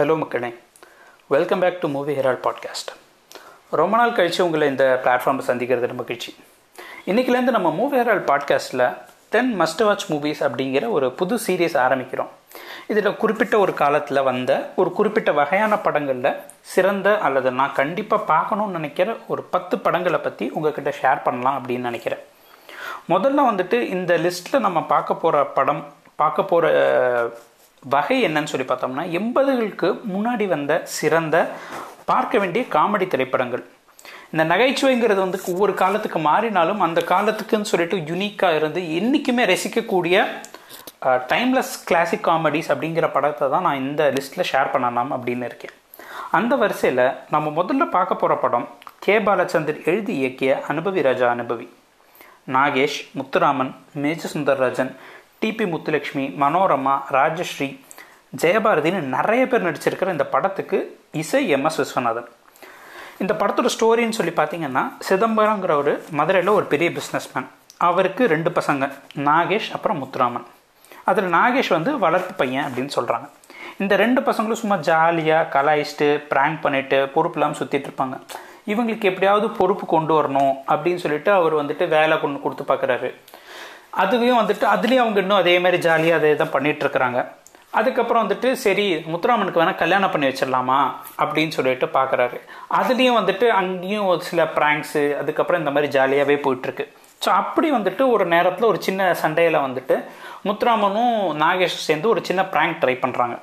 Hello மக்களே. Welcome back to movie herald podcast ரொம்ப நாள் கழித்து உங்களை இந்த பிளாட்ஃபார்மை சந்திக்கிறது மகிழ்ச்சி. இன்றைக்கிலேருந்து நம்ம மூவி ஹெரால் பாட்காஸ்ட்டில் டென் மஸ்ட் வாட்ச் மூவிஸ் அப்படிங்கிற ஒரு புது சீரியஸ் ஆரம்பிக்கிறோம். இதில் குறிப்பிட்ட ஒரு காலத்தில் வந்த ஒரு குறிப்பிட்ட வகையான படங்களில் சிறந்த அல்லது நான் கண்டிப்பாக பார்க்கணும்னு நினைக்கிற ஒரு பத்து படங்களை பற்றி உங்ககிட்ட ஷேர் பண்ணலாம் அப்படின்னு நினைக்கிறேன். முதல்ல வந்துட்டு இந்த லிஸ்ட்டில் நம்ம பார்க்க போகிற படம் பார்க்க போகிற வகை என்னன்னு சொல்லி பார்த்தோம்னா எண்பதுகளுக்கு முன்னாடி வந்த சிறந்த பார்க்க வேண்டிய காமெடி திரைப்படங்கள். இந்த நகைச்சுவைங்கிறது வந்து ஒவ்வொரு காலத்துக்கு மாறினாலும் அந்த காலத்துக்குன்னு சொல்லிட்டு யுனிக்காக இருந்து என்றைக்குமே ரசிக்கக்கூடிய டைம்லெஸ் கிளாசிக் காமெடிஸ் அப்படிங்கிற படத்தை தான் நான் இந்த லிஸ்ட்டில் ஷேர் பண்ணலாம் அப்படின்னு இருக்கேன். அந்த வரிசையில் நம்ம முதல்ல பார்க்க போகிற படம் கே. பாலச்சந்தர் எழுதி இயக்கிய Anubavi Raja Anubavi. Nagesh Muthuraman Major Sundarrajan T P Muthulakshmi Manorama Rajasree ஜெயபாரதின்னு நிறைய பேர் நடிச்சிருக்கிற இந்த படத்துக்கு இசை எம். எஸ். விஸ்வநாதன். இந்த படத்தோட ஸ்டோரின்னு சொல்லி பார்த்தீங்கன்னா சிதம்பரங்கிற ஒரு மதுரையில் ஒரு பெரிய பிஸ்னஸ்மேன் அவருக்கு ரெண்டு பசங்க நாகேஷ் அப்புறம் முத்துராமன். அதில் நாகேஷ் வந்து வளர்ப்பு பையன் அப்படின்னு சொல்கிறாங்க இந்த ரெண்டு பசங்களும் சும்மா ஜாலியாக கலாய்ச்சிட்டு ப்ராங்க் பண்ணிவிட்டு பொறுப்பு இல்லாமல் சுற்றிட்டு இருப்பாங்க. இவங்களுக்கு எப்படியாவது பொறுப்பு கொண்டு வரணும் அப்படின்னு சொல்லிட்டு அவர் வந்துட்டு வேலை கொண்டு கொடுத்து பார்க்குறாரு. அதுவே வந்துட்டு அதுலேயும் அவங்க இன்னும் அதே மாதிரி ஜாலியாக அதை தான் பண்ணிட்டு இருக்கிறாங்க. அதுக்கப்புறம் வந்துட்டு சரி முத்துராமனுக்கு வேணால் கல்யாணம் பண்ணி வச்சிடலாமா அப்படின்னு சொல்லிட்டு பார்க்குறாரு அதுலேயும் வந்துட்டு அங்கேயும் ஒரு சில ப்ராங்க்ஸு அதுக்கப்புறம் இந்த மாதிரி ஜாலியாகவே போயிட்டுருக்கு. ஸோ அப்படி வந்துட்டு ஒரு நேரத்தில் ஒரு சின்ன சண்டையில் வந்துட்டு முத்துராமனும் நாகேஷும் சேர்ந்து ஒரு சின்ன ப்ராங்க் ட்ரை பண்ணுறாங்க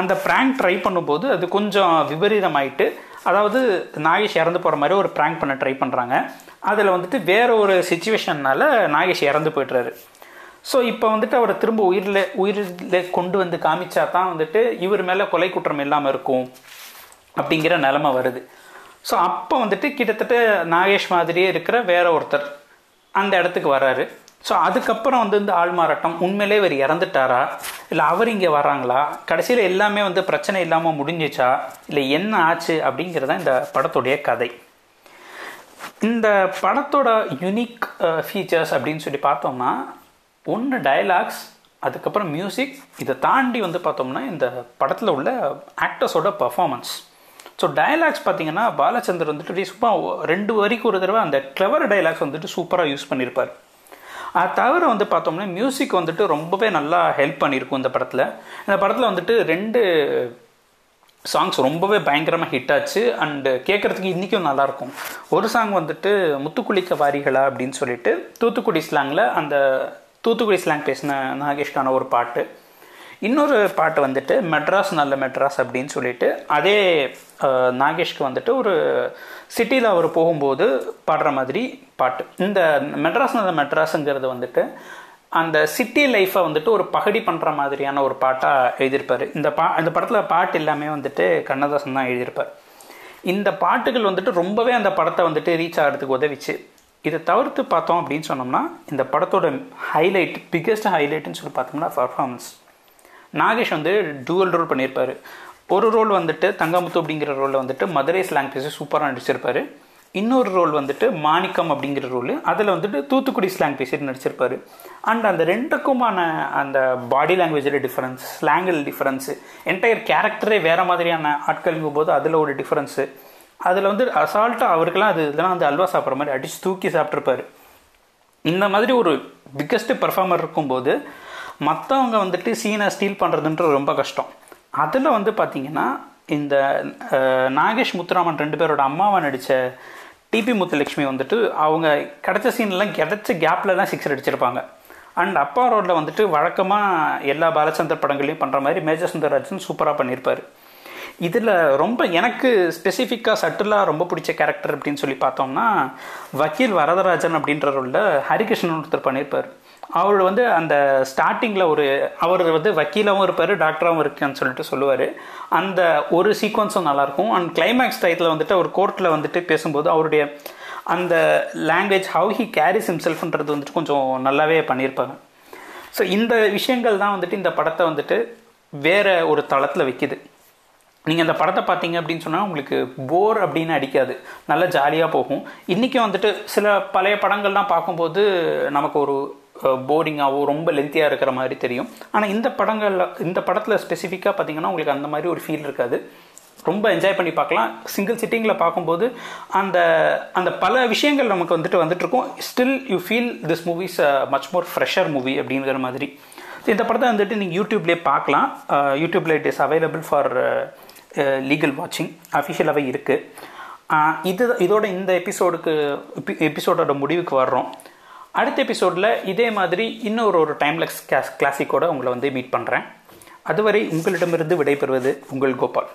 அந்த ப்ராங்க் ட்ரை பண்ணும்போது அது கொஞ்சம் விபரீதமாயிட்டு அதாவது நாகேஷ் இறந்து போகிற மாதிரி ஒரு ப்ராங்க் பண்ண ட்ரை பண்ணுறாங்க அதில் வந்துட்டு வேற ஒரு சுச்சுவேஷன்னால் நாகேஷ் இறந்து போய்ட்டுறாரு ஸோ இப்போ வந்துட்டு அவரை திரும்ப உயிரில் உயிரில் கொண்டு வந்து காமிச்சா தான் வந்துட்டு இவர் மேலே கொலை குற்றம் இல்லாமல் இருக்கும் அப்படிங்கிற நிலமை வருது. ஸோ அப்போ வந்துட்டு கிட்டத்தட்ட நாகேஷ் மாதிரியே இருக்கிற வேற ஒருத்தர் அந்த இடத்துக்கு வராரு ஸோ அதுக்கப்புறம் வந்து இந்த ஆள்மாறாட்டம் உண்மையிலே இவர் இறந்துட்டாரா? இல்லை அவர் இங்கே வராங்களா? கடைசியில் எல்லாமே வந்து பிரச்சனை இல்லாமல் முடிஞ்சிச்சா? இல்லை என்ன ஆச்சு அப்படிங்கிறத இந்த படத்துடைய கதை. இந்த படத்தோட யுனிக் ஃபீச்சர்ஸ் அப்படின்னு சொல்லி பார்த்தோம்னா ஒன்று டயலாக்ஸ் அதுக்கப்புறம் மியூசிக் இதை தாண்டி வந்து பார்த்தோம்னா இந்த படத்தில் உள்ள ஆக்டர்ஸோட பர்ஃபாமன்ஸ் ஸோ டயலாக்ஸ் பார்த்தீங்கன்னா பாலச்சந்தர் வந்துட்டு சும்மா ரெண்டு வரிக்கு ஒரு தடவை அந்த கிளவர் டயலாக்ஸ் வந்துட்டு சூப்பராக யூஸ் பண்ணியிருப்பார் அது தவிர வந்து பார்த்தோம்னா மியூசிக் வந்துட்டு ரொம்பவே நல்லா ஹெல்ப் பண்ணியிருக்கும் இந்த படத்தில். இந்த படத்தில் வந்துட்டு ரெண்டு சாங்ஸ் ரொம்பவே பயங்கரமாக ஹிட் ஆச்சு. அண்டு கேட்குறதுக்கு இன்றைக்கும் நல்லாயிருக்கும். ஒரு சாங் வந்துட்டு முத்துக்குளிக்க வாரிகளா அப்படின்னு சொல்லிட்டு தூத்துக்குடி ஸ்லாங்கில் அந்த தூத்துக்குடி ஸ்லாங் பேசின நாகேஷ்கான ஒரு பாட்டு. இன்னொரு பாட்டு வந்துட்டு மெட்ராஸ் நல்ல மெட்ராஸ் அப்படின்னு சொல்லிட்டு அதே நாகேஷ்க்கு வந்துட்டு ஒரு சிட்டியில் அவர் போகும்போது பாடுற மாதிரி பாட்டு. இந்த மெட்ராஸ் நல்ல மெட்ராஸுங்கிறது வந்துட்டு அந்த சிட்டி லைஃப்பை வந்துட்டு ஒரு பகடி பண்ணுற மாதிரியான ஒரு பாட்டாக எழுதியிருப்பார். இந்த பா இந்த படத்தில் பாட்டு எல்லாமே வந்துட்டு கண்ணதாசன் தான் எழுதியிருப்பார். இந்த பாட்டுகள் வந்துட்டு ரொம்பவே அந்த படத்தை வந்துட்டு ரீச் ஆகிறதுக்கு உதவிச்சு. இதை தவிர்த்து பார்த்தோம் அப்படின்னு சொன்னோம்னா இந்த படத்தோட ஹைலைட் பிக்கஸ்ட் ஹைலைட்னு சொல்லி பார்த்தோம்னா பர்ஃபார்மன்ஸ் நாகேஷ் வந்து டூவல் ரோல் பண்ணியிருப்பார். ஒரு ரோல் வந்துட்டு தங்கமுத்து அப்படிங்கிற ரோலில் வந்துட்டு மதுரை ஸ்லாங் பேசி சூப்பராக நடிச்சிருப்பார். இன்னொரு ரோல் வந்துட்டு மாணிக்கம் அப்படிங்கிற ரோல் அதில் வந்துட்டு தூத்துக்குடி ஸ்லாங் பேசிட்டு நடிச்சிருப்பார். அண்ட் அந்த ரெண்டுக்குமான அந்த பாடி லாங்குவேஜில் டிஃப்ரென்ஸ் ஸ்லாங்கில் டிஃப்ரென்ஸு என்டையர் கேரக்டரே வேறு மாதிரியான ஆட்களுங்கும் போது அதில் ஒரு டிஃப்ரென்ஸு அதில் வந்து அசால்ட்டாக அவருக்கெல்லாம் அது இதெல்லாம் வந்து அல்வா சாப்பிட்ற மாதிரி அடிச்சு தூக்கி சாப்பிட்ருப்பாரு இந்த மாதிரி ஒரு பிக்கஸ்ட் பர்ஃபார்மர் இருக்கும்போது மற்றவங்க வந்துட்டு சீனை ஸ்டீல் பண்ணுறதுன்றது ரொம்ப கஷ்டம். அதில் வந்து பார்த்திங்கன்னா இந்த நாகேஷ் முத்துராமன் ரெண்டு பேரோட அம்மாவை நடித்த டிபி முத்துலட்சுமி வந்துட்டு அவங்க கிடைச்ச சீன்லாம் கிடைச்ச கேப்லலாம் சிக்ஸர் அடிச்சிருப்பாங்க அண்ட் அப்பா ரோட்டில் வந்துட்டு வழக்கமாக எல்லா பாலச்சந்தர் படங்களையும் பண்ணுற மாதிரி மேஜர் சுந்தரராஜன் சூப்பராக பண்ணியிருப்பார் இதில் ரொம்ப எனக்கு ஸ்பெசிஃபிக்காக சட்டிலாக ரொம்ப பிடிச்ச கேரக்டர் அப்படின்னு சொல்லி பார்த்தோம்னா வக்கீல் வரதராஜன் அப்படின்ற ரோலில் ஹரிகிருஷ்ணன் ஒருத்தர் பண்ணியிருப்பார் அவர் வந்து அந்த ஸ்டார்டிங்கில் ஒரு அவர் வந்து வக்கீலாகவும் இருப்பார் டாக்டராகவும் இருக்கேன்னு சொல்லிட்டு சொல்லுவார். அந்த ஒரு சீக்வன்ஸும் நல்லாயிருக்கும். அண்ட் கிளைமேக்ஸ் டயத்தில் வந்துட்டு அவர் கோர்ட்டில் வந்துட்டு பேசும்போது அவருடைய அந்த லாங்குவேஜ் ஹவு ஹி கேரிஸ் ஹிம்செல்ஃப்ன்றது வந்துட்டு கொஞ்சம் நல்லாவே பண்ணியிருப்பாங்க ஸோ இந்த விஷயங்கள் தான் வந்துட்டு இந்த படத்தை வந்துட்டு வேறு ஒரு தளத்தில் வைக்கிது. நீங்கள் அந்த படத்தை பார்த்தீங்க அப்படின்னு சொன்னால் உங்களுக்கு போர் அப்படின்னு அடிக்காது. நல்லா ஜாலியாக போகும். இன்றைக்கும் வந்துட்டு சில பழைய படங்கள்லாம் பார்க்கும்போது நமக்கு ஒரு போரிங்காகவோ ரொம்ப லென்த்தியாக இருக்கிற மாதிரி தெரியும். ஆனால் இந்த படங்களில் இந்த படத்தில் ஸ்பெசிஃபிக்காக பார்த்தீங்கன்னா உங்களுக்கு அந்த மாதிரி ஒரு ஃபீல் இருக்காது. ரொம்ப என்ஜாய் பண்ணி பார்க்கலாம். சிங்கிள் சிட்டிங்கில் பார்க்கும்போது அந்த அந்த பல விஷயங்கள் நமக்கு வந்துட்டு வந்துட்டுருக்கும். Still you feel this movies much more fresher movie அப்படிங்கிற மாதிரி. இந்த படத்தை வந்துட்டு நீங்கள் யூடியூப்லேயே பார்க்கலாம். யூடியூப்ல it is available for legal வாட்சிங் அஃபிஷியலாகவே இருக்குது இது இதோட இந்த எபிசோடுக்கு எபிசோடோட முடிவுக்கு வர்றோம். அடுத்த எபிசோடில் இதே மாதிரி இன்னொரு ஒரு டைம்லெக்ஸ் கிளாஸ் கிளாசிக்கோட உங்களை வந்து மீட் பண்ணுறேன் அதுவரை உங்களிடமிருந்து விடைபெறுவது உங்கள் கோபால்.